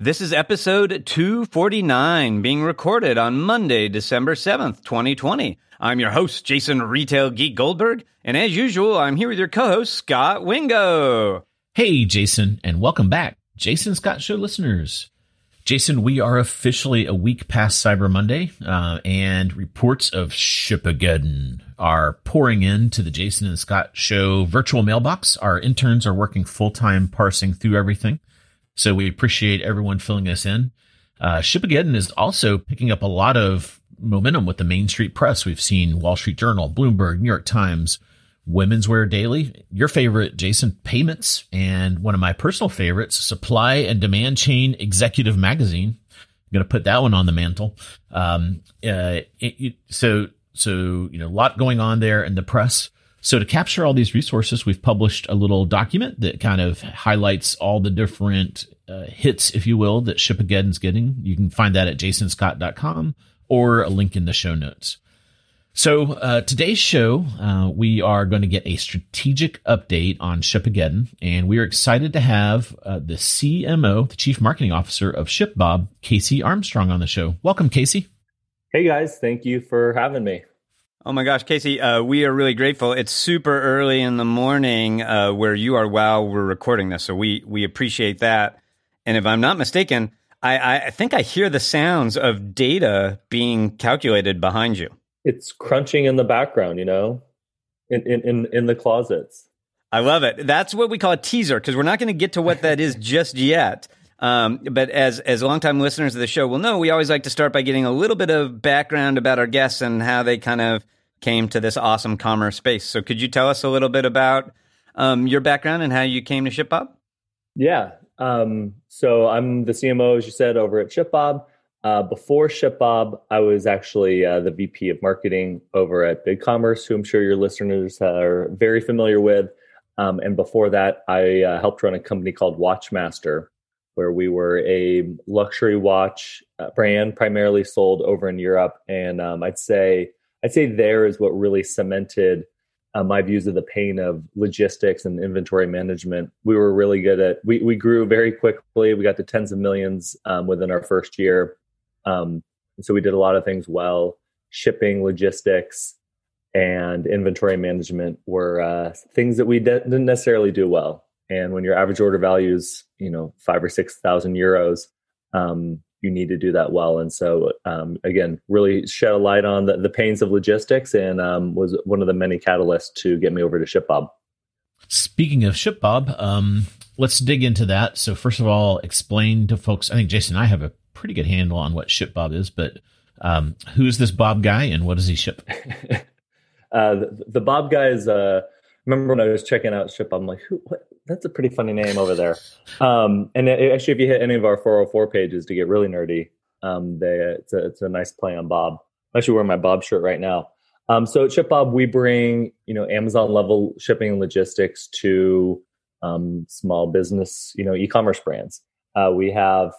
This is episode 249 being recorded on Monday, December 7th, 2020. I'm your host, Jason Retail Geek Goldberg, and as usual, I'm here with your co-host, Scot Wingo. Hey, Jason, and welcome back, Jason Scot Show listeners. Jason, we are officially a week past Cyber Monday, uh, and reports of Shipageddon are pouring into the Jason and Scot Show virtual mailbox. Our interns are working full time parsing through everything. So we appreciate everyone filling us in. Uh, Shipageddon is also picking up a lot of momentum with the Main Street press. We've seen Wall Street Journal, Bloomberg, New York Times, Women's Wear Daily, your favorite, Jason, Payments, and one of my personal favorites, Supply and Demand Chain Executive Magazine. I'm going to put that one on the mantle. Um, uh, it, it, so, so, you know, a lot going on there in the press. So to capture all these resources, we've published a little document that kind of highlights all the different uh, hits, if you will, that Shipageddon's getting. You can find that at jasonscot.com or a link in the show notes. So uh, today's show, uh, we are going to get a strategic update on Shipageddon, and we are excited to have uh, the CMO, the Chief Marketing Officer of ShipBob, Casey Armstrong, on the show. Welcome, Casey. Hey guys, thank you for having me. Oh my gosh, Casey, uh, we are really grateful. It's super early in the morning uh, where you are while we're recording this, so we we appreciate that. And if I'm not mistaken, I, I think I hear the sounds of data being calculated behind you. It's crunching in the background, you know, in in in, in the closets. I love it. That's what we call a teaser because we're not going to get to what that is just yet. Um, but as as longtime listeners of the show will know, we always like to start by getting a little bit of background about our guests and how they kind of came to this awesome commerce space. So could you tell us a little bit about um, your background and how you came to ShipBob? Yeah. Um, so I'm the CMO, as you said, over at ShipBob. Uh, before ShipBob, I was actually uh, the VP of marketing over at BigCommerce, who I'm sure your listeners are very familiar with. Um, and before that, I uh, helped run a company called Watchmaster, where we were a luxury watch uh, brand primarily sold over in Europe. And um, I'd say I'd say there is what really cemented uh, my views of the pain of logistics and inventory management. We were really good at. We we grew very quickly. We got to tens of millions um, within our first year. Um, so we did a lot of things well. Shipping, logistics, and inventory management were uh, things that we de- didn't necessarily do well. And when your average order value is, you know, five or six thousand euros, um, you need to do that well. And so, um, again, really shed a light on the, the pains of logistics and um, was one of the many catalysts to get me over to ShipBob. Speaking of ShipBob, um, let's dig into that. So, first of all, explain to folks. I think Jason and I have a pretty good handle on what ShipBob is, but um, who's this Bob guy and what does he ship? uh, the, the, Bob guy is. Uh, remember when I was checking out Ship, I'm like, who? What? That's a pretty funny name over there. Um, and it, actually, if you hit any of our 404 pages to get really nerdy, um, they, it's a it's a nice play on Bob. I'm actually wearing my Bob shirt right now. Um, so at ShipBob, we bring you know Amazon level shipping and logistics to um, small business, you know, e-commerce brands. Uh, we have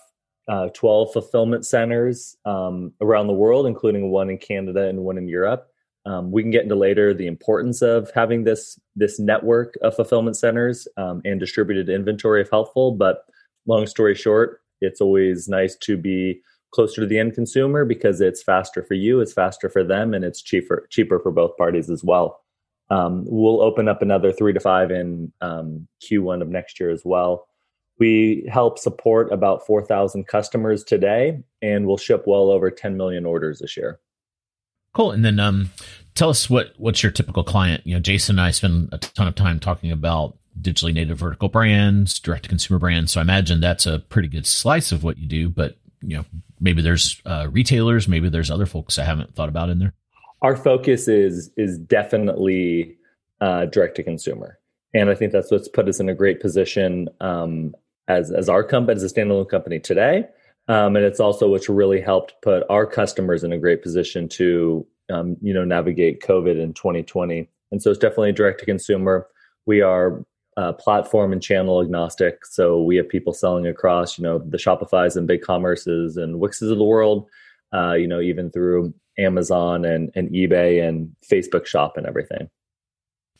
uh, 12 fulfillment centers um, around the world, including one in Canada and one in Europe. Um, we can get into later the importance of having this this network of fulfillment centers um, and distributed inventory if helpful. But long story short, it's always nice to be closer to the end consumer because it's faster for you, it's faster for them, and it's cheaper cheaper for both parties as well. Um, we'll open up another three to five in um, Q1 of next year as well. We help support about 4,000 customers today, and we'll ship well over 10 million orders this year. Cool. And then um, tell us what what's your typical client. You know, Jason and I spend a ton of time talking about digitally native vertical brands, direct to consumer brands. So I imagine that's a pretty good slice of what you do. But you know, maybe there's uh, retailers, maybe there's other folks I haven't thought about in there. Our focus is is definitely uh, direct to consumer, and I think that's what's put us in a great position um, as as our company as a standalone company today um, and it's also what's really helped put our customers in a great position to um, you know navigate COVID in 2020. And so it's definitely direct to consumer. We are uh, platform and channel agnostic, so we have people selling across you know the Shopify's and big commerces and Wixes of the world, uh, you know even through Amazon and, and eBay and Facebook Shop and everything.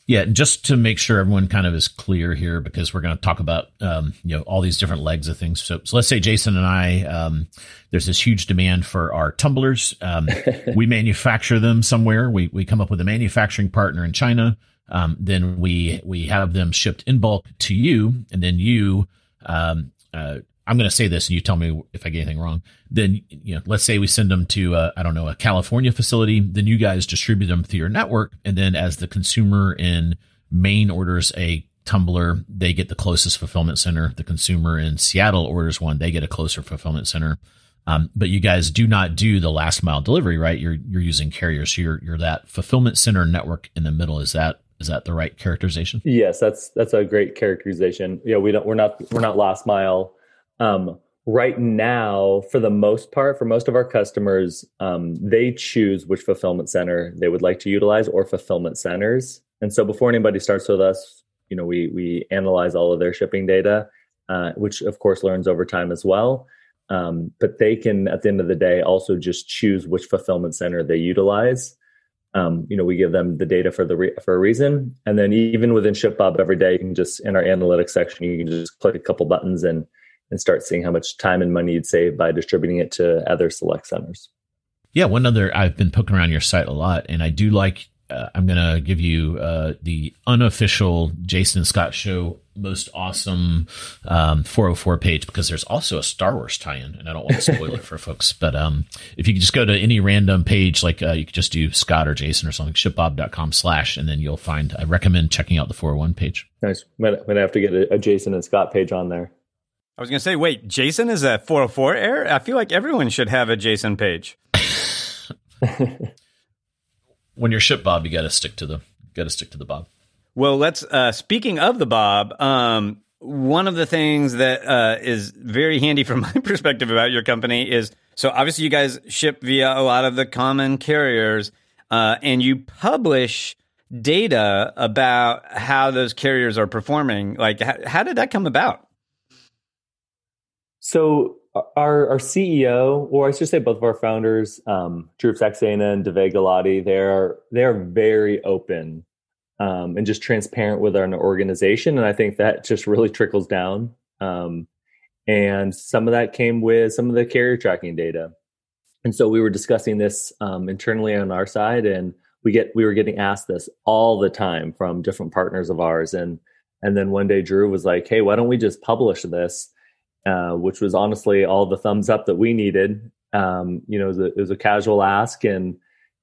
Yeah, just to make sure everyone kind of is clear here, because we're going to talk about um, you know all these different legs of things. So, so let's say Jason and I, um, there's this huge demand for our tumblers. Um, we manufacture them somewhere. We we come up with a manufacturing partner in China. Um, then we we have them shipped in bulk to you, and then you um, uh, I'm going to say this and you tell me if I get anything wrong. Then, you know, let's say we send them to, uh, I don't know, a California facility. Then you guys distribute them through your network. And then as the consumer in Maine orders a tumbler, they get the closest fulfillment center. The consumer in Seattle orders one, they get a closer fulfillment center. Um, but you guys do not do the last mile delivery, right? You're, you're using carriers. So you're, you're that fulfillment center network in the middle. Is that, is that the right characterization? Yes, that's, that's a great characterization. Yeah. We don't, we're not, we're not last mile um, right now, for the most part, for most of our customers, um, they choose which fulfillment center they would like to utilize or fulfillment centers. And so before anybody starts with us, you know, we we analyze all of their shipping data, uh, which of course learns over time as well. Um, but they can, at the end of the day, also just choose which fulfillment center they utilize. Um, you know, we give them the data for the re- for a reason, and then even within ShipBob every day, you can just in our analytics section, you can just click a couple buttons and and start seeing how much time and money you'd save by distributing it to other select centers. Yeah, one other I've been poking around your site a lot, and I do like. Uh, I'm going to give you uh, the unofficial Jason Scot Show most awesome um, 404 page because there's also a Star Wars tie-in, and I don't want to spoil it for folks. But um, if you could just go to any random page, like uh, you could just do Scot or Jason or something, shipbob.com slash, and then you'll find. I recommend checking out the 401 page. Nice. I'm gonna have to get a, a Jason and Scot page on there. I was going to say, wait, Jason is a 404 error? I feel like everyone should have a Jason page. when you're ship Bob, you got to stick to the got to stick to the Bob. Well, let's. Uh, speaking of the Bob, um, one of the things that uh, is very handy from my perspective about your company is so obviously you guys ship via a lot of the common carriers, uh, and you publish data about how those carriers are performing. Like, how, how did that come about? So our our CEO, or I should say both of our founders, um, Dhruv Saxena and Divey Gulati, they are they are very open um, and just transparent with our organization, and I think that just really trickles down. Um, and some of that came with some of the carrier tracking data, and so we were discussing this um, internally on our side, and we get we were getting asked this all the time from different partners of ours, and and then one day Dhruv was like, "Hey, why don't we just publish this?" Uh, which was honestly all the thumbs up that we needed. Um, you know, it was, a, it was, a, casual ask, and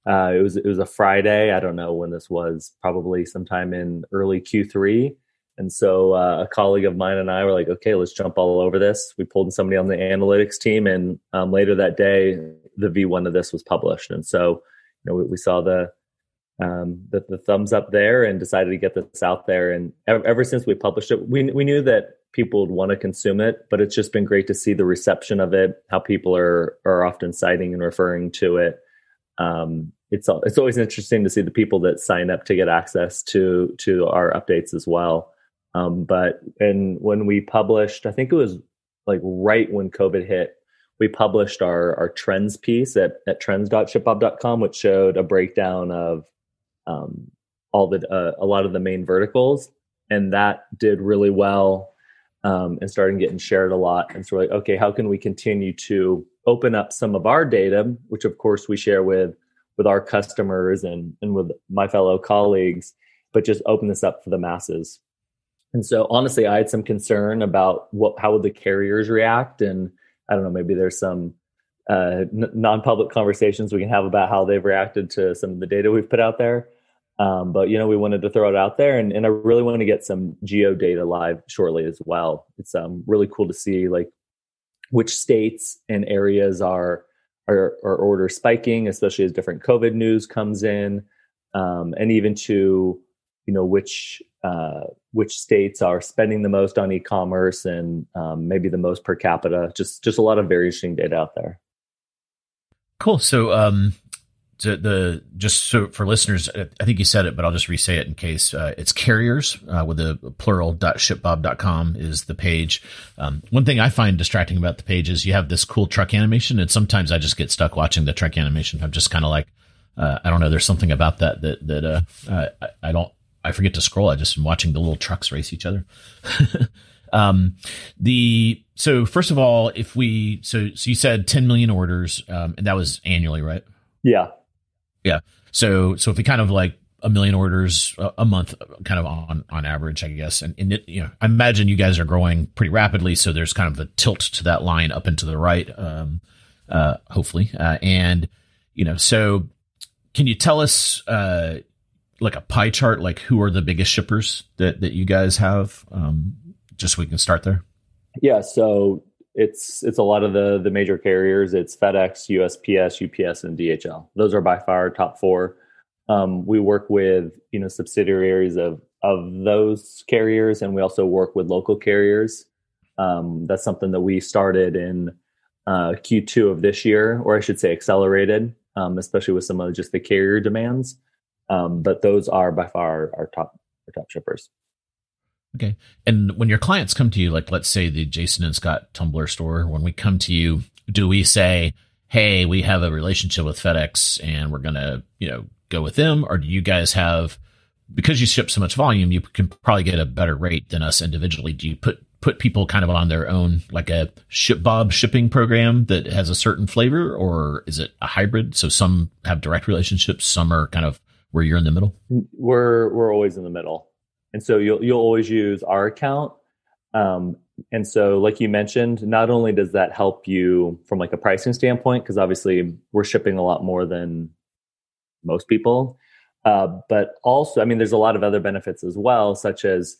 uh, it was it was a Friday. I don't know when this was, probably sometime in early Q3. And so uh, a colleague of mine and I were like, okay, let's jump all over this. We pulled in somebody on the analytics team, and um, later that day, the V1 of this was published. And so, you know, we, we saw the, um, the, the thumbs up there and decided to get this out there. And ever, ever since we published it, we we knew that people would want to consume it, but it's just been great to see the reception of it, how people are are often citing and referring to it. Um, it's it's always interesting to see the people that sign up to get access to to our updates as well. Um, but and when we published, I think it was like right when COVID hit, we published our our trends piece at at trends.shipbob.com, which showed a breakdown of um, all the uh, a lot of the main verticals, and that did really well um, and starting getting shared a lot. And so we're like, okay, how can we continue to open up some of our data, which of course we share with with our customers and and with my fellow colleagues, but just open this up for the masses. And so honestly, I had some concern about what how would the carriers react, and I don't know, maybe there's some uh, n- non-public conversations we can have about how they've reacted to some of the data we've put out there. Um, but you know, we wanted to throw it out there, and, and I really want to get some geo data live shortly as well. It's um, really cool to see like which states and areas are are, are order spiking, especially as different COVID news comes in, um, and even to you know which uh, which states are spending the most on e-commerce and um, maybe the most per capita. Just just a lot of very interesting data out there. Cool. So um, to the just so for listeners, I think you said it, but I'll just re-say it in case. Uh, it's carriers uh, with a plural dot shipbob.com is the page. Um, one thing I find distracting about the page is you have this cool truck animation, and sometimes I just get stuck watching the truck animation. I'm just kind of like, uh, I don't know. There's something about that that that uh, I, I don't. I forget to scroll. I just am watching the little trucks race each other. um, the so first of all, if we so so you said 10 million orders, um, and that was annually, right? Yeah. Yeah. So so if we kind of like a million orders a month, kind of on on average, I guess. And, and it, you know, I imagine you guys are growing pretty rapidly, so there's kind of a tilt to that line up and to the right, um, uh, hopefully. Uh, and you know, so can you tell us uh, like a pie chart, like who are the biggest shippers that that you guys have, um, just so we can start there? Yeah. So it's it's a lot of the the major carriers. It's FedEx, USPS, UPS, and DHL. Those are by far our top four. Um, we work with you know subsidiaries of of those carriers, and we also work with local carriers. Um, that's something that we started in uh, Q2 of this year, or I should say, accelerated, um, especially with some of just the carrier demands. Um, but those are by far our, top our top shippers. Okay. And when your clients come to you, like let's say the Jason and Scot Tumbler store, when we come to you, do we say, Hey, we have a relationship with FedEx and we're going to, you know, go with them? Or do you guys have, because you ship so much volume, you can probably get a better rate than us individually. Do you put, put people kind of on their own, like a ship Bob shipping program that has a certain flavor, or is it a hybrid? So some have direct relationships, some are kind of where you're in the middle. We're we're always in the middle. And so you'll you'll always use our account. Um, and so, like you mentioned, not only does that help you from like a pricing standpoint, because obviously we're shipping a lot more than most people, uh, but also, I mean, there's a lot of other benefits as well, such as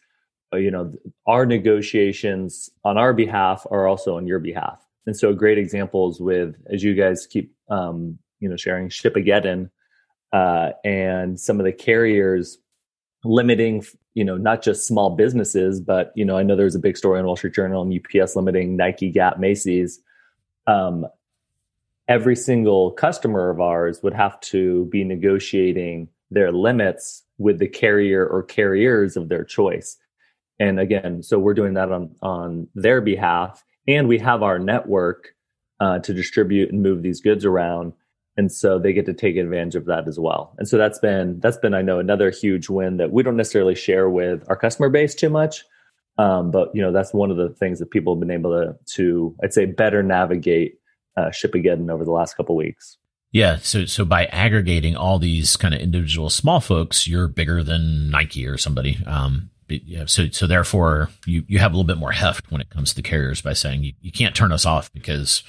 uh, you know our negotiations on our behalf are also on your behalf. And so, great examples with as you guys keep um, you know sharing Shipageddon uh, and some of the carriers limiting you know not just small businesses but you know i know there's a big story in wall street journal and ups limiting nike gap macy's. Um, every single customer of ours would have to be negotiating their limits with the carrier or carriers of their choice. And again so we're doing that on on their behalf. And we have our network uh, to distribute and move these goods around and so they get to take advantage of that as well. And so that's been that's been i know another huge win that we don't necessarily share with our customer base too much. Um, but you know that's one of the things that people have been able to to i'd say better navigate uh, Shipageddon over the last couple weeks. Yeah. So so by aggregating all these kind of individual small folks you're bigger than nike or somebody. Um, yeah, so so therefore you you have a little bit more heft when it comes to carriers by saying you, you can't turn us off because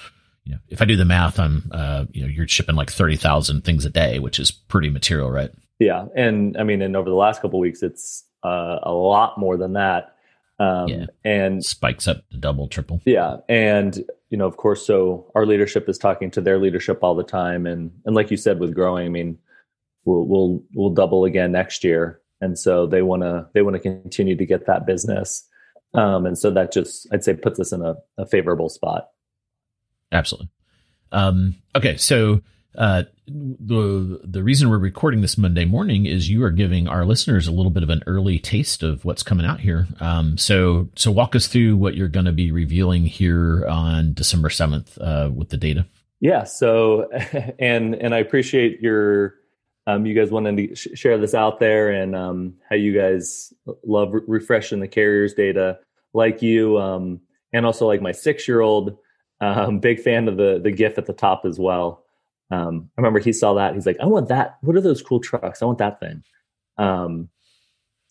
you know, if I do the math, I'm, uh, you know, you're shipping like 30,000 things a day, which is pretty material, right? Yeah. And I mean, and over the last couple weeks, it's uh, a lot more than that. Um, yeah. And spikes up to double, triple. Yeah. And, you know, of course, so our leadership is talking to their leadership all the time. And, and like you said, with growing, I mean, we'll, we'll, we'll double again next year. And so they want to, they want to continue to get that business. Um, and so that just, I'd say puts us in a, a favorable spot. Absolutely. Um, okay, so uh, the the reason we're recording this Monday morning is you are giving our listeners a little bit of an early taste of what's coming out here. Um, so so walk us through what you're going to be revealing here on December seventh uh, with the data. Yeah. So and and I appreciate your um, you guys wanting to sh- share this out there and um, how you guys love re- refreshing the carriers data like you um, and also like my six year old um, big fan of the the GIF at the top as well. Um, I remember he saw that. He's like, "I want that. What are those cool trucks? I want that thing." Um,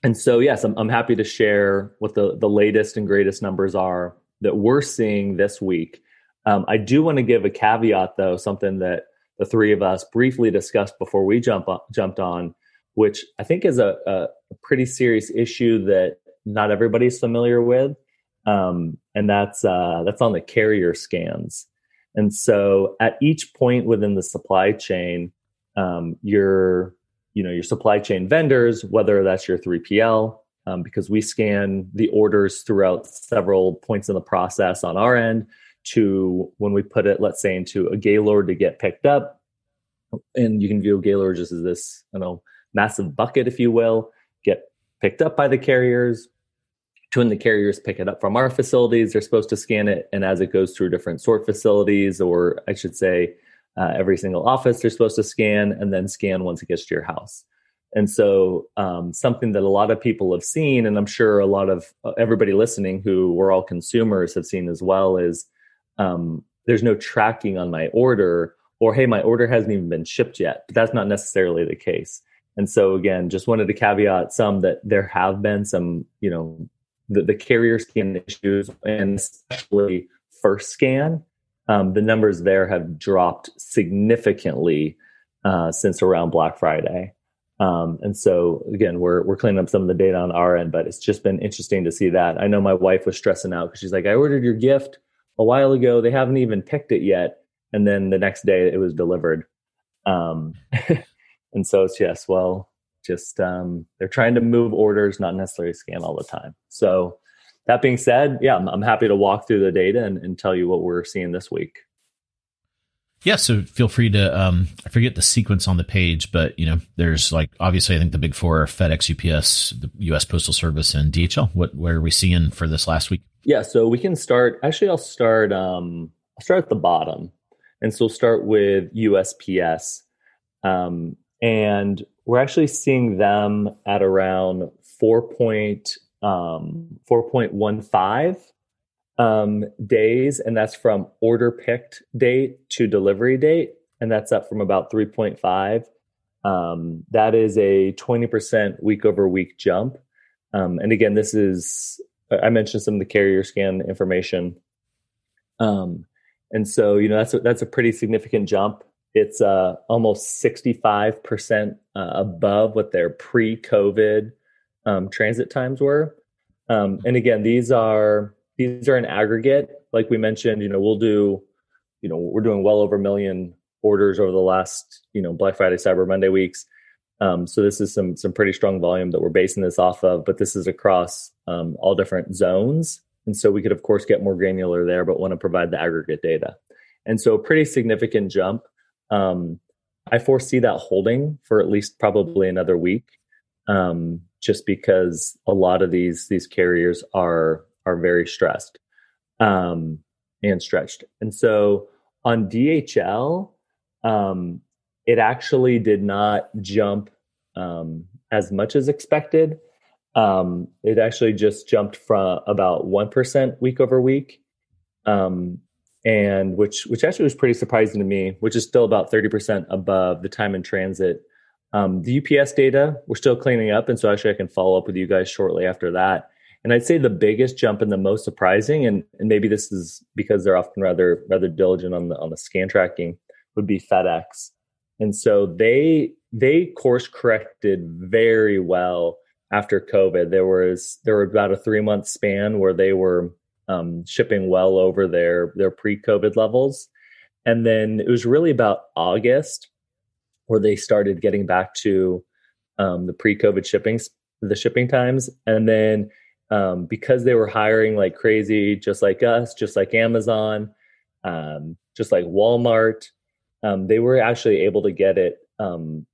and so, yes, I'm, I'm happy to share what the the latest and greatest numbers are that we're seeing this week. Um, I do want to give a caveat, though, something that the three of us briefly discussed before we jump on, jumped on, which I think is a, a pretty serious issue that not everybody's familiar with um, and that's uh, that's on the carrier scans. And so at each point within the supply chain, um, your you know your supply chain vendors, whether that's your 3PL, um, because we scan the orders throughout several points in the process on our end, to when we put it, let's say, into a Gaylord to get picked up, and you can view Gaylord just as this, you know, massive bucket, if you will, get picked up by the carriers. To when the carriers pick it up from our facilities, they're supposed to scan it, and as it goes through different sort facilities, or I should say, uh, every single office, they're supposed to scan and then scan once it gets to your house. And so, um, something that a lot of people have seen, and I'm sure a lot of uh, everybody listening who we're all consumers have seen as well, is um, there's no tracking on my order, or hey, my order hasn't even been shipped yet. But that's not necessarily the case. And so, again, just wanted to caveat some that there have been some, you know, the, the carrier scan issues, and especially first scan, um, the numbers there have dropped significantly uh, since around Black Friday. Um, and so again, we're we're cleaning up some of the data on our end, but it's just been interesting to see that. I know my wife was stressing out because she's like, I ordered your gift a while ago. They haven't even picked it yet, and then the next day it was delivered. Um, and so it's yes, well, just um, they're trying to move orders, not necessarily scan all the time. So that being said, yeah, I'm, I'm happy to walk through the data and, and tell you what we're seeing this week. Yeah, so feel free to um, I forget the sequence on the page, but you know, there's like obviously I think the big four are FedEx, UPS, the U.S. Postal Service, and DHL. What where are we seeing for this last week? Yeah, so we can start. Actually, I'll start. Um, I'll start at the bottom, and so we'll start with USPS, um, and we're actually seeing them at around four point um, four point one five um, days, and that's from order picked date to delivery date, and that's up from about 3.5. Um, that is a 20% week over week jump. Um, and again, this is, I mentioned some of the carrier scan information. Um, and so, you know, that's a, that's a pretty significant jump. It's uh, almost 65% uh, above what their pre COVID um, transit times were. Um, and again, these are these are an aggregate. Like we mentioned, you know, we'll do, you know, we're doing well over a million orders over the last, you know, Black Friday, Cyber Monday weeks. Um, so this is some some pretty strong volume that we're basing this off of, but this is across um, all different zones, and so we could of course get more granular there, but want to provide the aggregate data, and so a pretty significant jump. Um, I foresee that holding for at least probably another week, um, just because a lot of these these carriers are are very stressed um, and stretched. And so on DHL, um, it actually did not jump um, as much as expected. Um, it actually just jumped from about one percent week over week, um, and which which actually was pretty surprising to me. Which is still about thirty percent above the time in transit. Um, the UPS data we're still cleaning up, and so actually I can follow up with you guys shortly after that. And I'd say the biggest jump and the most surprising, and, and maybe this is because they're often rather rather diligent on the on the scan tracking, would be FedEx. And so they they course corrected very well after COVID. There was there were about a three month span where they were um, shipping well over their their pre COVID levels, and then it was really about August where they started getting back to um, the pre COVID shipping the shipping times, and then um, because they were hiring like crazy, just like us, just like Amazon, um, just like Walmart. Um, they were actually able to get it um,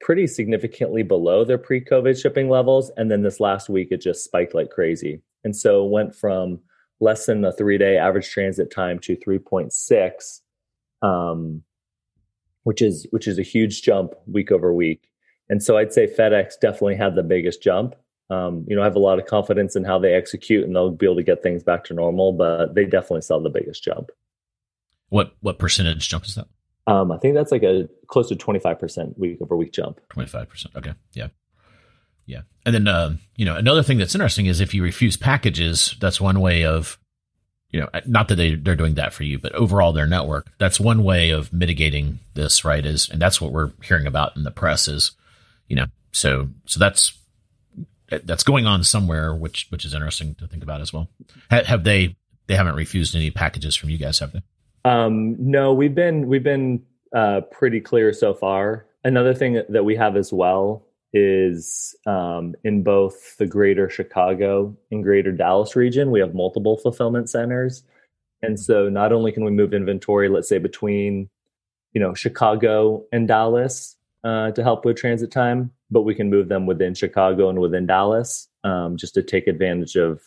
pretty significantly below their pre-COVID shipping levels, and then this last week it just spiked like crazy, and so went from less than a three-day average transit time to 3.6, um, which is which is a huge jump week over week. And so I'd say FedEx definitely had the biggest jump um, you know, I have a lot of confidence in how they execute and they'll be able to get things back to normal, but they definitely saw the biggest jump. What what percentage jump is that? Um, I think that's like a close to 25% week over week jump. 25%. Okay. Yeah. Yeah. And then, uh, you know, another thing that's interesting is if you refuse packages, that's one way of, you know, not that they, they're doing that for you, but overall their network, that's one way of mitigating this, right? Is, and that's what we're hearing about in the press is, you know, so, so that's that's going on somewhere, which which is interesting to think about as well. Have, have they they haven't refused any packages from you guys, have they? Um, no, we've been we've been uh, pretty clear so far. Another thing that we have as well is um, in both the greater Chicago and greater Dallas region, we have multiple fulfillment centers. And so not only can we move inventory, let's say between you know, Chicago and Dallas uh, to help with transit time, but we can move them within Chicago and within Dallas um, just to take advantage of,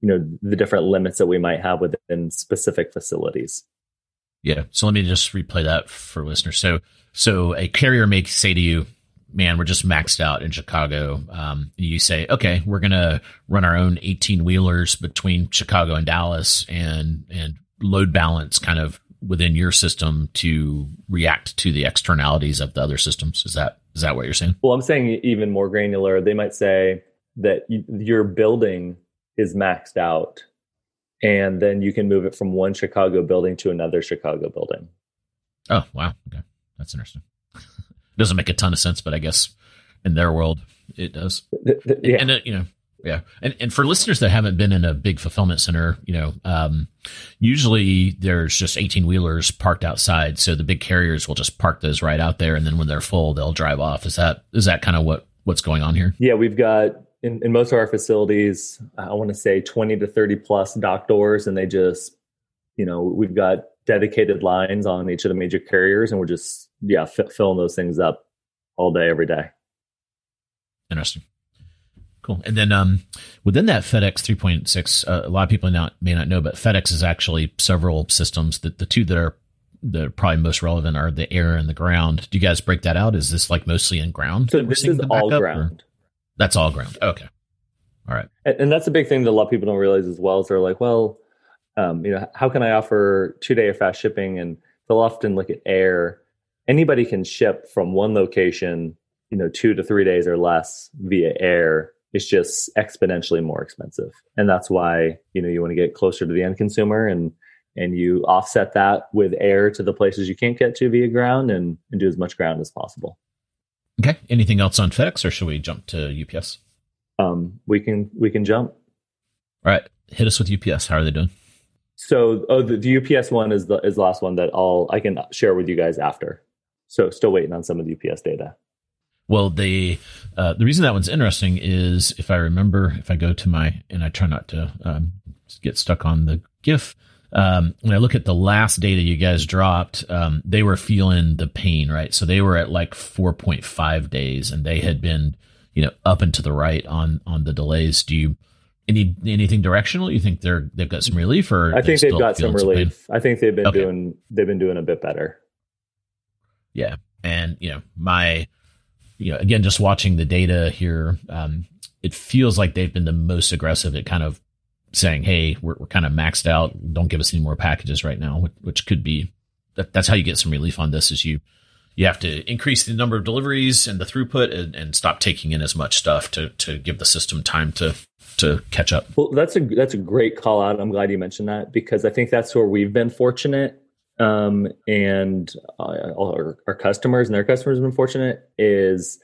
you know, the different limits that we might have within specific facilities. Yeah. So let me just replay that for listeners. So, so a carrier may say to you, man, we're just maxed out in Chicago. Um, you say, okay, we're going to run our own 18 wheelers between Chicago and Dallas and, and load balance kind of within your system to react to the externalities of the other systems. Is that, is that what you're saying? Well, I'm saying even more granular. They might say that your building is maxed out and then you can move it from one Chicago building to another Chicago building. Oh, wow. Okay. That's interesting doesn't make a ton of sense, but I guess in their world it does. Yeah. And, uh, you know, yeah. And, and for listeners that haven't been in a big fulfillment center, you know, um, usually there's just 18 wheelers parked outside. So the big carriers will just park those right out there. And then when they're full, they'll drive off. Is that, is that kind of what, what's going on here? Yeah. We've got in, in most of our facilities, I want to say 20 to 30 plus dock doors. And they just, you know, we've got dedicated lines on each of the major carriers and we're just yeah f- filling those things up all day every day. Interesting. Cool. And then um, within that fedex 3.6 uh, a lot of people not, may not know but fedex is actually several systems that the two that are are probably most relevant are the air and the ground. Do you guys break that out? Is this like mostly in ground so this is all ground. That's all ground. Okay. All right. And, and that's a big thing that a lot of people don't realize as well is they're like well um, you know, how can I offer two day or fast shipping? And they'll often look at air. Anybody can ship from one location, you know, two to three days or less via air. It's just exponentially more expensive. And that's why, you know, you want to get closer to the end consumer and and you offset that with air to the places you can't get to via ground and, and do as much ground as possible. Okay. Anything else on FedEx or should we jump to UPS? Um, we can we can jump. All right. Hit us with UPS. How are they doing? So, oh, the, the, UPS one is the is the last one that I'll I can share with you guys after. So, still waiting on some of the UPS data. Well, the uh, the reason that one's interesting is if I remember, if I go to my and I try not to um, get stuck on the GIF. Um, when I look at the last data you guys dropped, um, they were feeling the pain, right? So they were at like 4.5 days, and they had been, you know, up and to the right on on the delays. Do you any anything directional? You think they're they've got some relief, or I think they've got some relief. I think they've been okay. doing they've been doing a bit better. Yeah, and you know my, you know again just watching the data here, um, it feels like they've been the most aggressive at kind of saying, "Hey, we're we're kind of maxed out. Don't give us any more packages right now," which, which could be that, that's how you get some relief on this. Is you you have to increase the number of deliveries and the throughput and, and stop taking in as much stuff to to give the system time to to catch up. Well, that's a that's a great call out. I'm glad you mentioned that because I think that's where we've been fortunate, um, and uh, our, our, customers and their customers have been fortunate. Is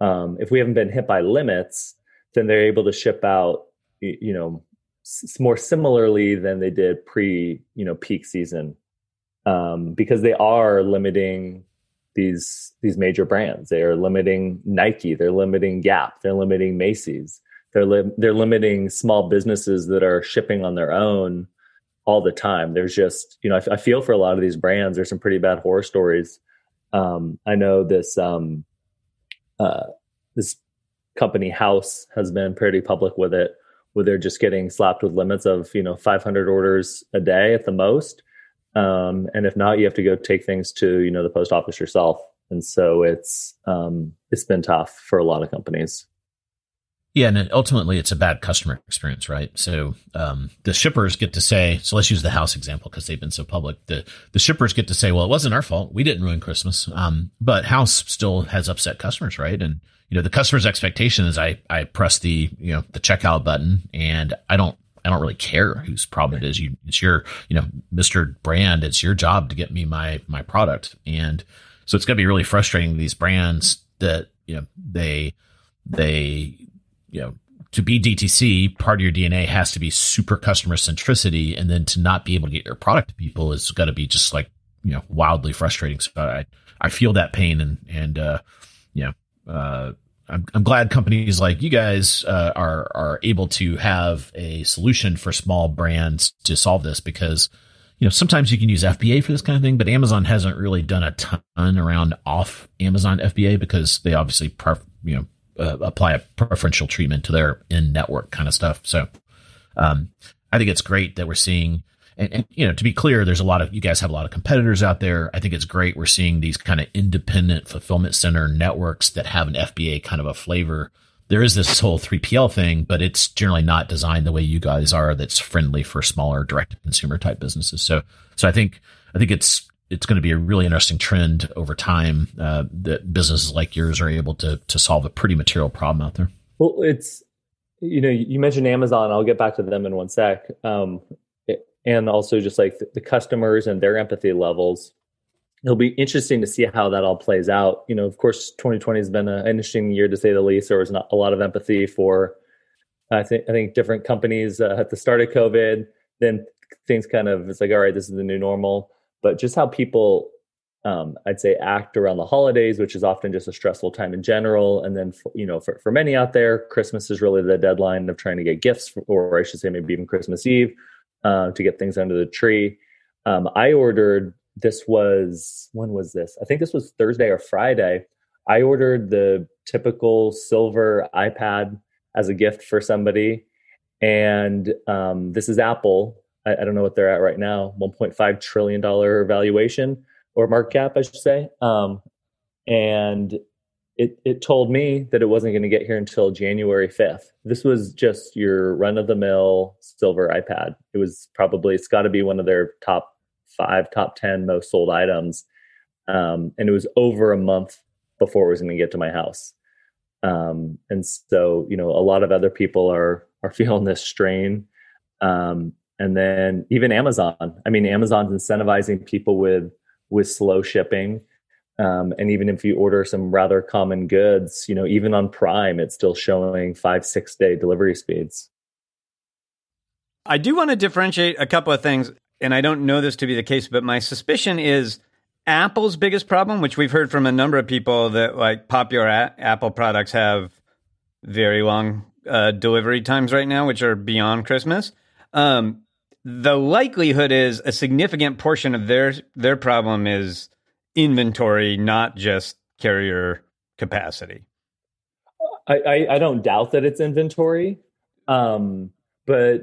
um, if we haven't been hit by limits, then they're able to ship out, you know, s- more similarly than they did pre, you know, peak season, um, because they are limiting these these major brands. They are limiting Nike. They're limiting Gap. They're limiting Macy's they're li- they're limiting small businesses that are shipping on their own all the time. There's just you know I feel for a lot of these brands. There's some pretty bad horror stories. Um, I know this um, uh, this company House has been pretty public with it, where they're just getting slapped with limits of you know 500 orders a day at the most, um, and if not, you have to go take things to you know the post office yourself. And so it's um, it's been tough for a lot of companies. Yeah, and ultimately it's a bad customer experience, right? So um, the shippers get to say, so let's use the house example because they've been so public. The the shippers get to say, well, it wasn't our fault. We didn't ruin Christmas, um, but house still has upset customers, right? And you know the customer's expectation is I I press the you know the checkout button and I don't I don't really care whose problem it is. You it's your you know Mister Brand. It's your job to get me my my product, and so it's going to be really frustrating these brands that you know they they you know, to be DTC, part of your DNA has to be super customer centricity, and then to not be able to get your product to people is got to be just like you know wildly frustrating. So I I feel that pain, and and uh, you know, uh, I'm I'm glad companies like you guys uh, are are able to have a solution for small brands to solve this because you know, sometimes you can use FBA for this kind of thing, but Amazon hasn't really done a ton around off Amazon FBA because they obviously, pref- you know, uh, apply a preferential treatment to their in network kind of stuff. So, um, I think it's great that we're seeing, and, and, you know, to be clear, there's a lot of you guys have a lot of competitors out there. I think it's great we're seeing these kind of independent fulfillment center networks that have an FBA kind of a flavor there is this whole 3PL thing, but it's generally not designed the way you guys are. That's friendly for smaller direct consumer type businesses. So, so I think I think it's it's going to be a really interesting trend over time uh, that businesses like yours are able to to solve a pretty material problem out there. Well, it's you know you mentioned Amazon. I'll get back to them in one sec. Um, and also just like the, customers and their empathy levels it'll be interesting to see how that all plays out. You know, of course, 2020 has been an interesting year to say the least. There was not a lot of empathy for, I think, I think different companies uh, at the start of COVID. Then things kind of it's like, all right, this is the new normal. But just how people, um, I'd say, act around the holidays, which is often just a stressful time in general. And then, you know, for for many out there, Christmas is really the deadline of trying to get gifts, for, or I should say, maybe even Christmas Eve, uh, to get things under the tree. Um, I ordered this was when was this? I think this was Thursday or Friday. I ordered the typical silver iPad as a gift for somebody, and um, this is Apple. I, I, don't know what they're at right now, 1.5 trillion dollar valuation or market cap, I should say. Um, and it it told me that it wasn't going to get here until January 5th. This was just your run of the mill silver iPad. It was probably it's got to be one of their top five top 10 most sold items. Um, and it was over a month before it was going to get to my house. Um, and so, you know, a lot of other people are, are feeling this strain. Um, and then even Amazon, I mean, Amazon's incentivizing people with, with slow shipping. Um, and even if you order some rather common goods, you know, even on Prime, it's still showing five, six day delivery speeds. I do want to differentiate a couple of things and I don't know this to be the case, but my suspicion is Apple's biggest problem, which we've heard from a number of people that like popular a- Apple products have very long uh, delivery times right now, which are beyond Christmas. Um, the likelihood is a significant portion of their their problem is inventory, not just carrier capacity. I, I, I don't doubt that it's inventory, um, but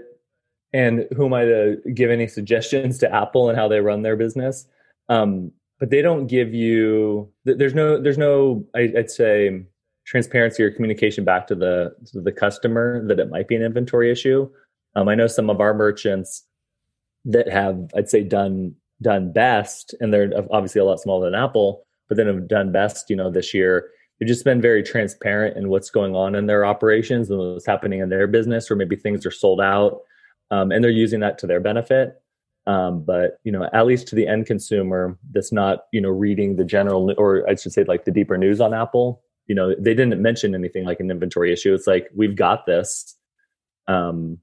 and who am I to give any suggestions to Apple and how they run their business? Um, but they don't give you. There's no. There's no. I'd say transparency or communication back to the to the customer that it might be an inventory issue. Um, I know some of our merchants that have, I'd say, done done best, and they're obviously a lot smaller than Apple, but then have done best. You know, this year they've just been very transparent in what's going on in their operations and what's happening in their business, or maybe things are sold out um, and they're using that to their benefit. Um, but you know, at least to the end consumer that's not you know reading the general or I should say like the deeper news on Apple. You know, they didn't mention anything like an inventory issue. It's like we've got this. Um,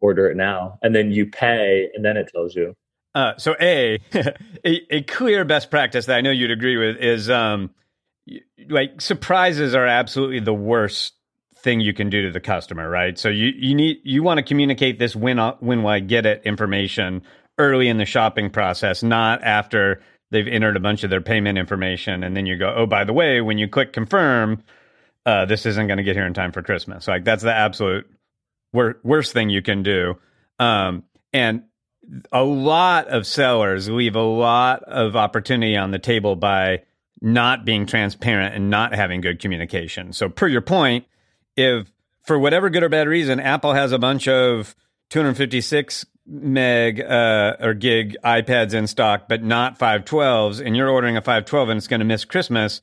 order it now, and then you pay, and then it tells you. Uh, so a, a, a clear best practice that I know you'd agree with is um, like surprises are absolutely the worst thing you can do to the customer, right? So you you need you want to communicate this when uh, when I get it information early in the shopping process, not after they've entered a bunch of their payment information and then you go, "Oh, by the way, when you click confirm, uh, this isn't going to get here in time for Christmas." Like that's the absolute wor- worst thing you can do. Um, and a lot of sellers leave a lot of opportunity on the table by not being transparent and not having good communication. So, per your point, if for whatever good or bad reason, Apple has a bunch of 256 meg uh, or gig iPads in stock, but not 512s, and you're ordering a 512 and it's going to miss Christmas,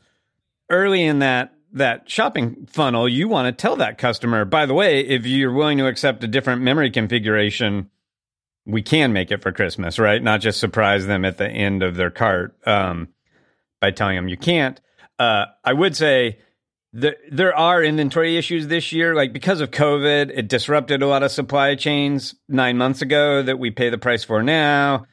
early in that that shopping funnel, you want to tell that customer, by the way, if you're willing to accept a different memory configuration, we can make it for Christmas, right? Not just surprise them at the end of their cart um, by telling them you can't. Uh, I would say there there are inventory issues this year like because of covid it disrupted a lot of supply chains 9 months ago that we pay the price for now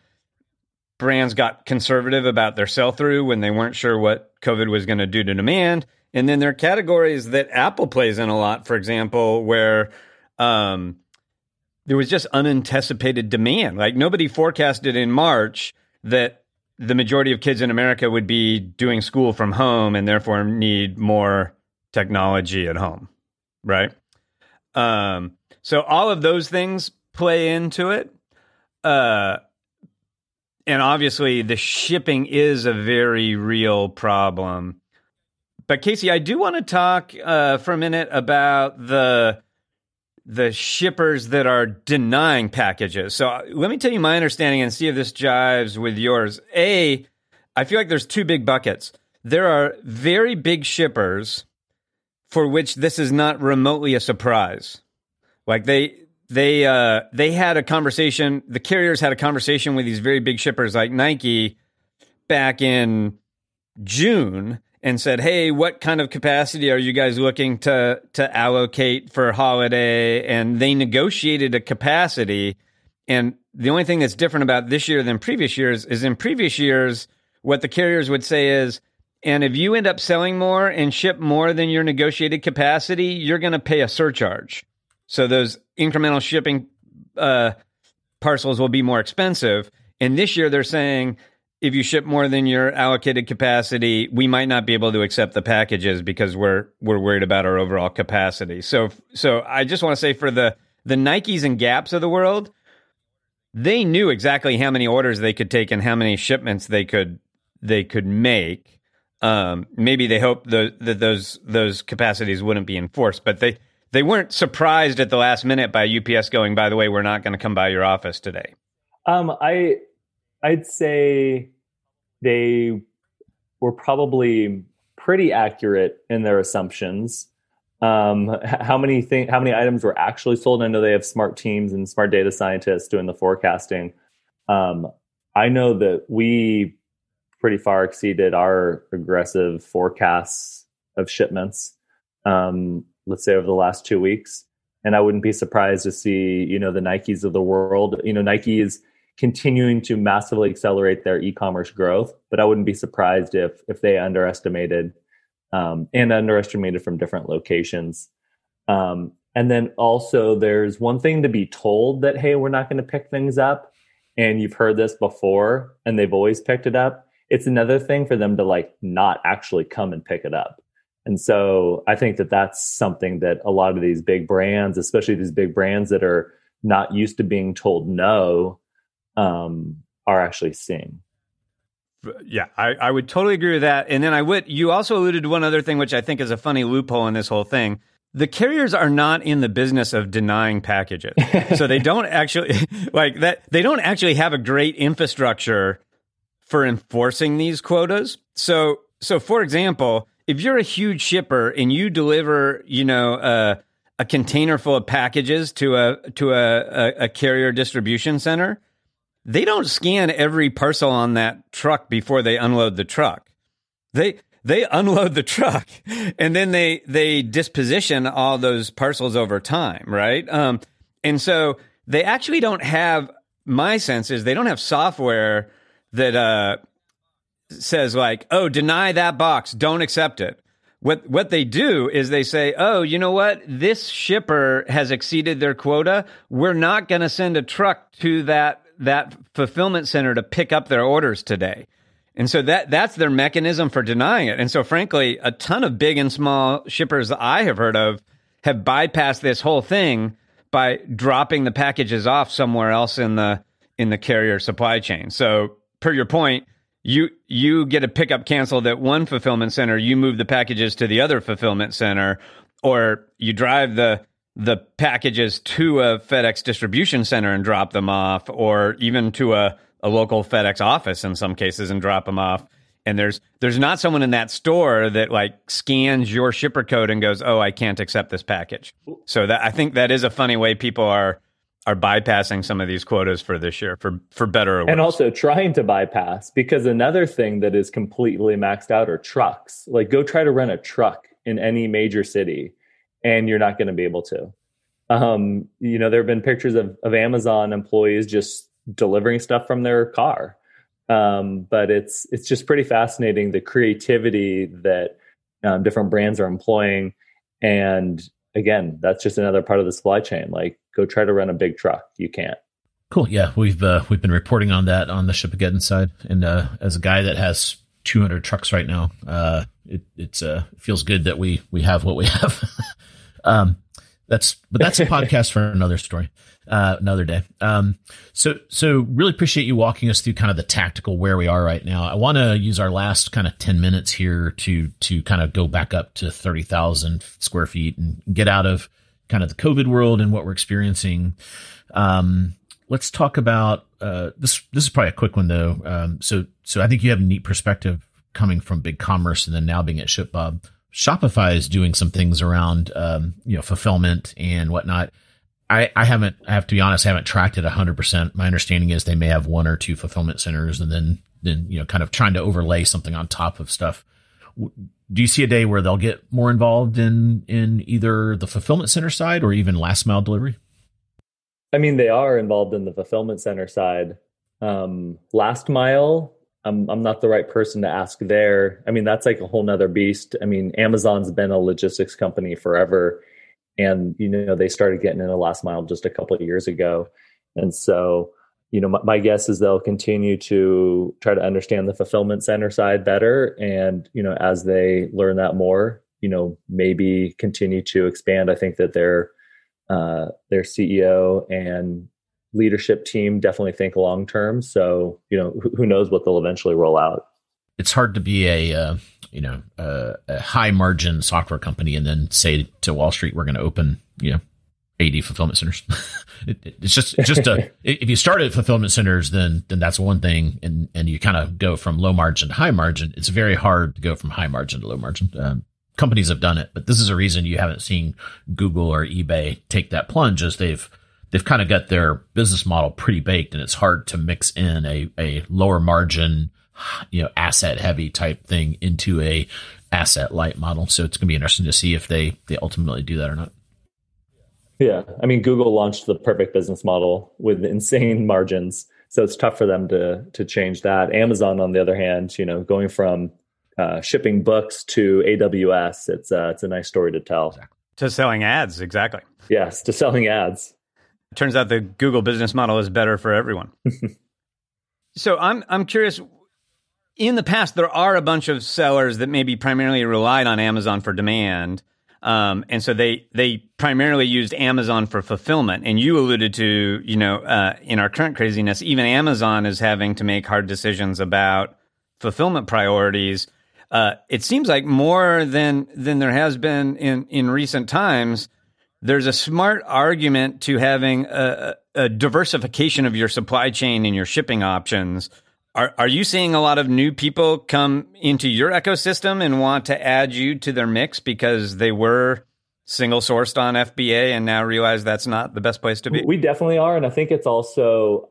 brands got conservative about their sell through when they weren't sure what covid was going to do to demand and then there are categories that apple plays in a lot for example where um, there was just unanticipated demand. Like nobody forecasted in March that the majority of kids in America would be doing school from home and therefore need more technology at home, right? Um, so all of those things play into it. Uh, and obviously, the shipping is a very real problem. But Casey, I do want to talk uh, for a minute about the the shippers that are denying packages. So uh, let me tell you my understanding and see if this jives with yours. A, I feel like there's two big buckets. There are very big shippers for which this is not remotely a surprise. Like they they uh, they had a conversation. The carriers had a conversation with these very big shippers like Nike back in June and said, "Hey, what kind of capacity are you guys looking to to allocate for holiday?" And they negotiated a capacity. And the only thing that's different about this year than previous years is in previous years, what the carriers would say is, and if you end up selling more and ship more than your negotiated capacity, you're going to pay a surcharge. So those incremental shipping uh, parcels will be more expensive. And this year they're saying if you ship more than your allocated capacity, we might not be able to accept the packages because we're we're worried about our overall capacity. So so I just want to say for the the Nikes and Gaps of the world, they knew exactly how many orders they could take and how many shipments they could they could make. Um, maybe they hoped the, that those those capacities wouldn't be enforced, but they they weren't surprised at the last minute by UPS going, by the way, we're not going to come by your office today. Um, I I'd say they were probably pretty accurate in their assumptions. Um, how many thing, how many items were actually sold? I know they have smart teams and smart data scientists doing the forecasting. Um, I know that we pretty far exceeded our aggressive forecasts of shipments. Um, let's say over the last two weeks. And I wouldn't be surprised to see, you know, the Nikes of the world. You know, Nike is continuing to massively accelerate their e-commerce growth, but I wouldn't be surprised if if they underestimated um, and underestimated from different locations. Um, and then also, there's one thing to be told that hey, we're not going to pick things up, and you've heard this before, and they've always picked it up. It's another thing for them to like not actually come and pick it up. And so I think that that's something that a lot of these big brands, especially these big brands that are not used to being told no, um, are actually seeing. Yeah, I, I would totally agree with that. And then I would, you also alluded to one other thing, which I think is a funny loophole in this whole thing. The carriers are not in the business of denying packages. so they don't actually, like that, they don't actually have a great infrastructure for enforcing these quotas. So, so for example, if you're a huge shipper and you deliver, you know, uh, a container full of packages to a to a, a, a, carrier distribution center, they don't scan every parcel on that truck before they unload the truck. They they unload the truck and then they they disposition all those parcels over time, right? Um, and so they actually don't have. My sense is they don't have software that uh, says like, "Oh, deny that box, don't accept it." What what they do is they say, "Oh, you know what? This shipper has exceeded their quota. We're not going to send a truck to that that fulfillment center to pick up their orders today." And so that that's their mechanism for denying it. And so frankly, a ton of big and small shippers I have heard of have bypassed this whole thing by dropping the packages off somewhere else in the in the carrier supply chain. So per your point, you you get a pickup canceled at one fulfillment center, you move the packages to the other fulfillment center, or you drive the the packages to a FedEx distribution center and drop them off, or even to a, a local FedEx office in some cases and drop them off. And there's there's not someone in that store that like scans your shipper code and goes, "Oh, I can't accept this package." So that I think that is a funny way people are are bypassing some of these quotas for this year for for better or worse. And also trying to bypass because another thing that is completely maxed out are trucks. Like go try to rent a truck in any major city and you're not going to be able to. Um, you know, there have been pictures of, of Amazon employees just delivering stuff from their car. Um, but it's it's just pretty fascinating the creativity that um, different brands are employing and again, that's just another part of the supply chain. Like go try to run a big truck. You can't. Cool. Yeah, we've uh, we've been reporting on that on the Shipageddon side, and uh, as a guy that has 200 trucks right now, uh, it it's uh, feels good that we we have what we have. um, that's but that's a podcast for another story, uh, another day. Um, so so really appreciate you walking us through kind of the tactical where we are right now. I want to use our last kind of 10 minutes here to to kind of go back up to 30,000 square feet and get out of kind of the COVID world and what we're experiencing. Um, let's talk about uh, this. This is probably a quick one though. Um, so, so I think you have a neat perspective coming from BigCommerce and then now being at ShipBob. Shopify is doing some things around, um, you know, fulfillment and whatnot. I, I haven't, I have to be honest, I haven't tracked it hundred percent. My understanding is they may have one or two fulfillment centers and then, then, you know, kind of trying to overlay something on top of stuff. Do you see a day where they'll get more involved in, in either the fulfillment center side or even last mile delivery? I mean, they are involved in the fulfillment center side. Um, last mile, I'm I'm not the right person to ask there. I mean, that's like a whole nother beast. I mean, Amazon's been a logistics company forever, and you know they started getting in the last mile just a couple of years ago, and so you know my, my guess is they'll continue to try to understand the fulfillment center side better, and you know as they learn that more, you know maybe continue to expand. I think that they're uh, their CEO and leadership team definitely think long term. So you know, who, who, knows what they'll eventually roll out. It's hard to be a uh, you know a, a high margin software company and then say to Wall Street we're going to open you know 80 fulfillment centers. it, it's just just a if you start at fulfillment centers, then then that's one thing, and and you kind of go from low margin to high margin. It's very hard to go from high margin to low margin. Um, companies have done it, but this is a reason you haven't seen Google or eBay take that plunge as they've they've kind of got their business model pretty baked and it's hard to mix in a, a lower margin, you know, asset heavy type thing into a asset light model. So it's going to be interesting to see if they, they ultimately do that or not. Yeah. I mean, Google launched the perfect business model with insane margins. So it's tough for them to, to change that. Amazon, on the other hand, you know, going from uh, shipping books to AWS. It's uh, it's a nice story to tell. To selling ads, exactly. Yes, to selling ads. Turns out the Google business model is better for everyone. so I'm I'm curious. In the past, there are a bunch of sellers that maybe primarily relied on Amazon for demand. Um, and so they they primarily used Amazon for fulfillment. And you alluded to, you know, uh, in our current craziness, even Amazon is having to make hard decisions about fulfillment priorities uh, it seems like more than than there has been in in recent times. There's a smart argument to having a, a diversification of your supply chain and your shipping options. Are are you seeing a lot of new people come into your ecosystem and want to add you to their mix because they were single sourced on FBA and now realize that's not the best place to be? We definitely are, and I think it's also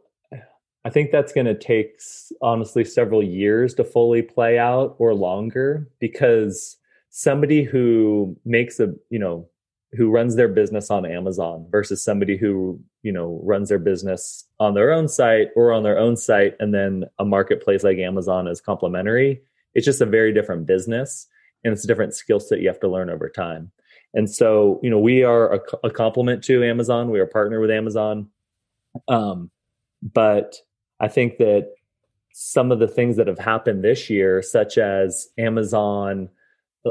I think that's going to take honestly several years to fully play out or longer because somebody who makes a, you know, who runs their business on Amazon versus somebody who, you know, runs their business on their own site or on their own site and then a marketplace like Amazon is complementary. It's just a very different business and it's a different skill set you have to learn over time. And so, you know, we are a, a complement to Amazon. We are a partner with Amazon. Um, but I think that some of the things that have happened this year, such as Amazon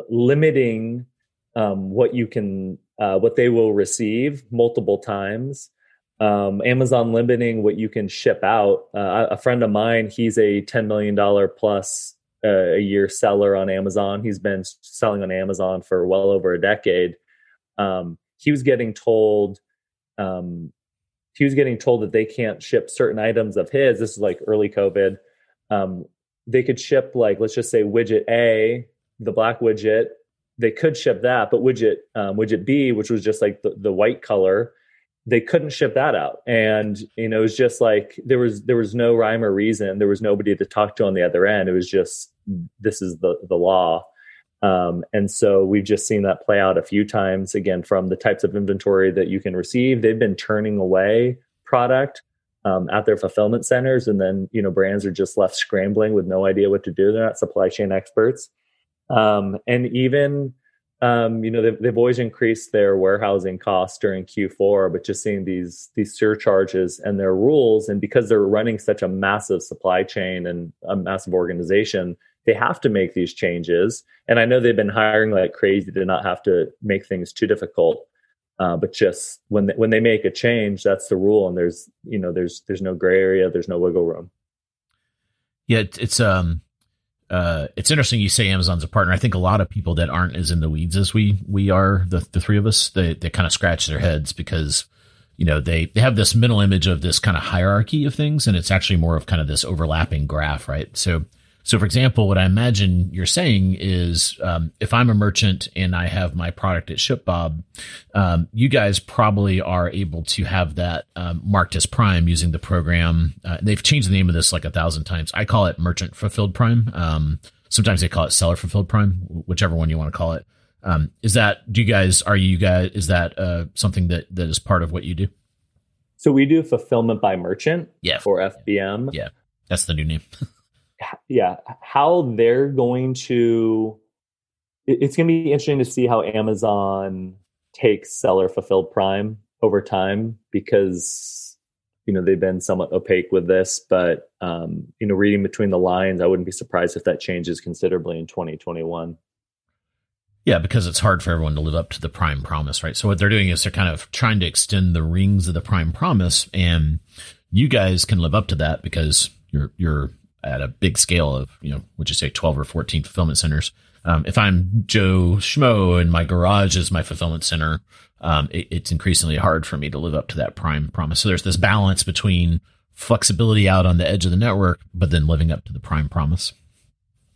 limiting um, what you can, uh, what they will receive multiple times, um, Amazon limiting what you can ship out. Uh, a friend of mine, he's a $10 million plus uh, a year seller on Amazon. He's been selling on Amazon for well over a decade. Um, he was getting told um, he was getting told that they can't ship certain items of his. This is like early COVID. Um, they could ship like let's just say widget A, the black widget. They could ship that, but widget um, widget B, which was just like the, the white color, they couldn't ship that out. And you know, it was just like there was there was no rhyme or reason. There was nobody to talk to on the other end. It was just this is the the law. Um, and so we've just seen that play out a few times again from the types of inventory that you can receive. They've been turning away product um, at their fulfillment centers, and then you know brands are just left scrambling with no idea what to do. They're not supply chain experts, um, and even Um, you know, they've, they've always increased their warehousing costs during Q4, but just seeing these these surcharges and their rules, and because they're running such a massive supply chain and a massive organization, they have to make these changes. And I know they've been hiring like crazy to not have to make things too difficult. Uh, but just when they, when they make a change, that's the rule, and there's you know there's there's no gray area, there's no wiggle room. Yeah, it's um uh, it's interesting you say Amazon's a partner. I think a lot of people that aren't as in the weeds as we we are, the the three of us, they they kind of scratch their heads because you know they they have this mental image of this kind of hierarchy of things, and it's actually more of kind of this overlapping graph, right? So so, for example, what I imagine you're saying is um, if I'm a merchant and I have my product at ShipBob, um, you guys probably are able to have that um, marked as Prime using the program. Uh, they've changed the name of this like a thousand times. I call it Merchant Fulfilled Prime. Um, sometimes they call it Seller Fulfilled Prime, whichever one you want to call it. Um, is that do you guys are you guys is that uh, something that that is part of what you do? So we do fulfillment by merchant, yeah, or FBM. Yeah, that's the new name. yeah, how they're going to. It's going to be interesting to see how Amazon takes seller fulfilled Prime over time because you know they've been somewhat opaque with this, but um, you know, reading between the lines, I wouldn't be surprised if that changes considerably in 2021. Yeah, because it's hard for everyone to live up to the prime promise, right? So what they're doing is they're kind of trying to extend the rings of the prime promise, and you guys can live up to that because you're you're at a big scale of, you know, would you say 12 or 14 fulfillment centers. Um, if I'm Joe Schmo and my garage is my fulfillment center, um, it, it's increasingly hard for me to live up to that prime promise. So there's this balance between flexibility out on the edge of the network, but then living up to the prime promise.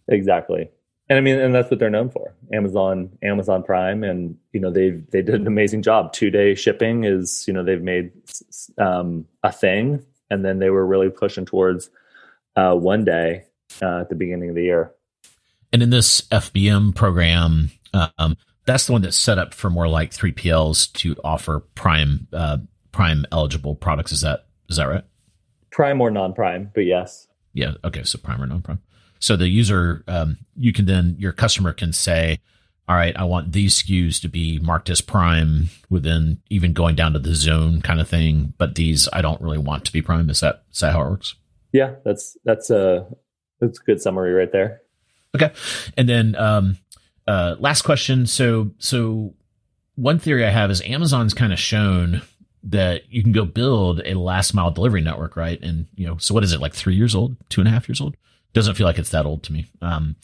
Exactly. And I mean, and that's what they're known for. Amazon, Amazon Prime, and you know they've they did an amazing job. Two day shipping is you know they've made um, a thing, and then they were really pushing towards uh, one day uh, at the beginning of the year. And in this FBM program, um, that's the one that's set up for more like 3PLs to offer prime uh, prime eligible products. Is that is that right? Prime or non prime, but yes. Yeah. Okay. So prime or non prime. So the user, um, you can then your customer can say, "All right, I want these SKUs to be marked as prime within even going down to the zone kind of thing, but these I don't really want to be prime." Is that is that how it works? Yeah, that's that's a that's a good summary right there. Okay, and then um, uh, last question. So so one theory I have is Amazon's kind of shown that you can go build a last mile delivery network, right? And you know, so what is it like three years old, two and a half years old? Doesn't feel like it's that old to me. Um,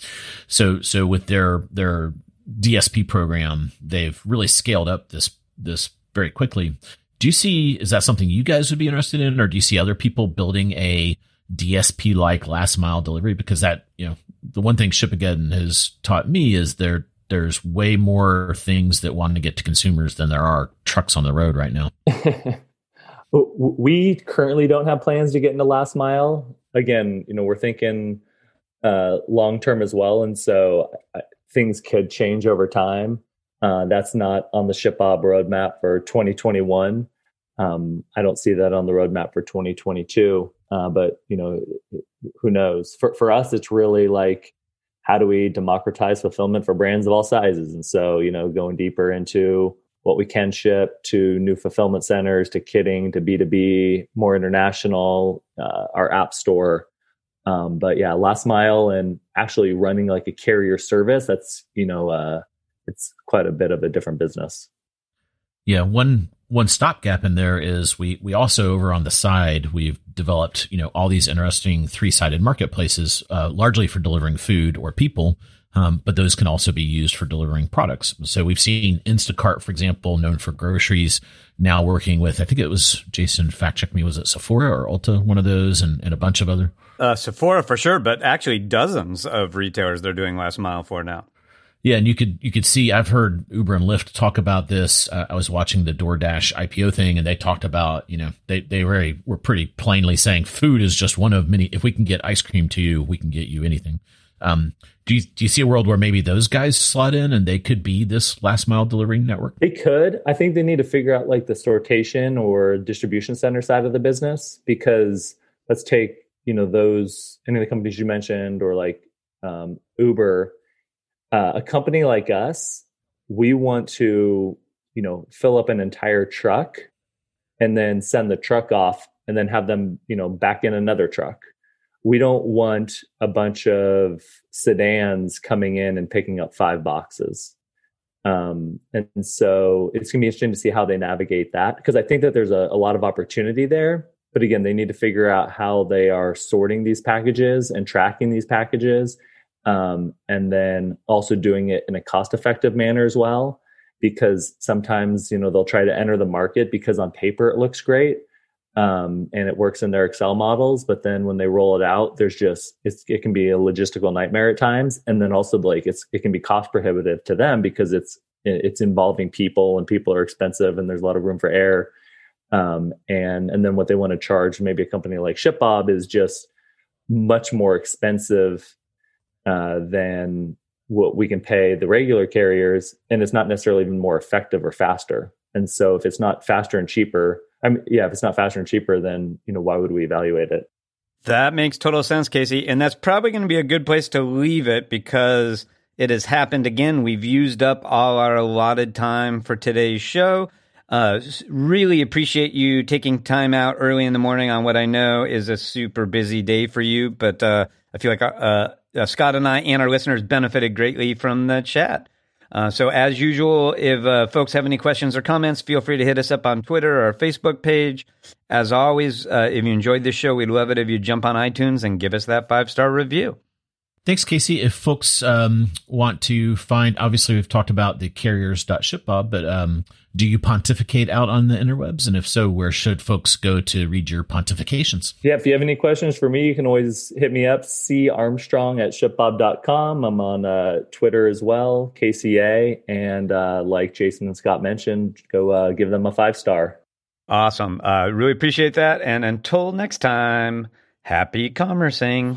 so so with their their DSP program, they've really scaled up this this very quickly. Do you see is that something you guys would be interested in, or do you see other people building a DSP like last mile delivery because that, you know, the one thing Shipageddon has taught me is there there's way more things that want to get to consumers than there are trucks on the road right now. we currently don't have plans to get into last mile. Again, you know, we're thinking uh, long term as well, and so uh, things could change over time. Uh, that's not on the ShipBob roadmap for 2021. Um, I don't see that on the roadmap for 2022. Uh, but you know, who knows? For for us, it's really like how do we democratize fulfillment for brands of all sizes? And so, you know, going deeper into what we can ship to new fulfillment centers, to kitting, to B two B, more international, uh, our app store. Um, but yeah, last mile and actually running like a carrier service. That's you know, uh, it's quite a bit of a different business. Yeah, one one stopgap in there is we we also over on the side we've developed you know all these interesting three sided marketplaces, uh, largely for delivering food or people, um, but those can also be used for delivering products. So we've seen Instacart, for example, known for groceries, now working with I think it was Jason fact check me was it Sephora or Ulta, one of those, and, and a bunch of other. Uh, Sephora for sure, but actually dozens of retailers they're doing last mile for now. Yeah, and you could you could see I've heard Uber and Lyft talk about this. Uh, I was watching the DoorDash IPO thing, and they talked about you know they they very were pretty plainly saying food is just one of many. If we can get ice cream to you, we can get you anything. Um, do you do you see a world where maybe those guys slot in and they could be this last mile delivery network? They could. I think they need to figure out like the sortation or distribution center side of the business because let's take you know those any of the companies you mentioned or like um, Uber uh, a company like us we want to, you know, fill up an entire truck and then send the truck off and then have them, you know, back in another truck. We don't want a bunch of sedans coming in and picking up five boxes. Um, and so it's going to be interesting to see how they navigate that because I think that there's a, a lot of opportunity there. But again, they need to figure out how they are sorting these packages and tracking these packages. Um, and then also doing it in a cost effective manner as well because sometimes you know they'll try to enter the market because on paper it looks great um, and it works in their excel models but then when they roll it out there's just it can be a logistical nightmare at times and then also like it's it can be cost prohibitive to them because it's it's involving people and people are expensive and there's a lot of room for error um, and and then what they want to charge maybe a company like shipbob is just much more expensive uh, than what we can pay the regular carriers and it's not necessarily even more effective or faster. And so if it's not faster and cheaper i mean yeah if it's not faster and cheaper then you know why would we evaluate it? That makes total sense casey and that's probably going to be a good place to leave it because it has happened again. We've used up all our allotted time for today's show. Uh, really appreciate you taking time out early in the morning on what I know is a super busy day for you. But uh, I feel like uh, uh, Scot and I and our listeners benefited greatly from the chat. Uh, so, as usual, if uh, folks have any questions or comments, feel free to hit us up on Twitter or our Facebook page. As always, uh, if you enjoyed this show, we'd love it if you jump on iTunes and give us that five star review. Thanks, Casey. If folks um, want to find, obviously, we've talked about the carriers.shipbob, but um, do you pontificate out on the interwebs? And if so, where should folks go to read your pontifications? Yeah, if you have any questions for me, you can always hit me up, C Armstrong at shipbob.com. I'm on uh, Twitter as well, CaseyA. And uh, like Jason and Scot mentioned, go uh, give them a five star. Awesome. Uh, really appreciate that. And until next time, happy commercing.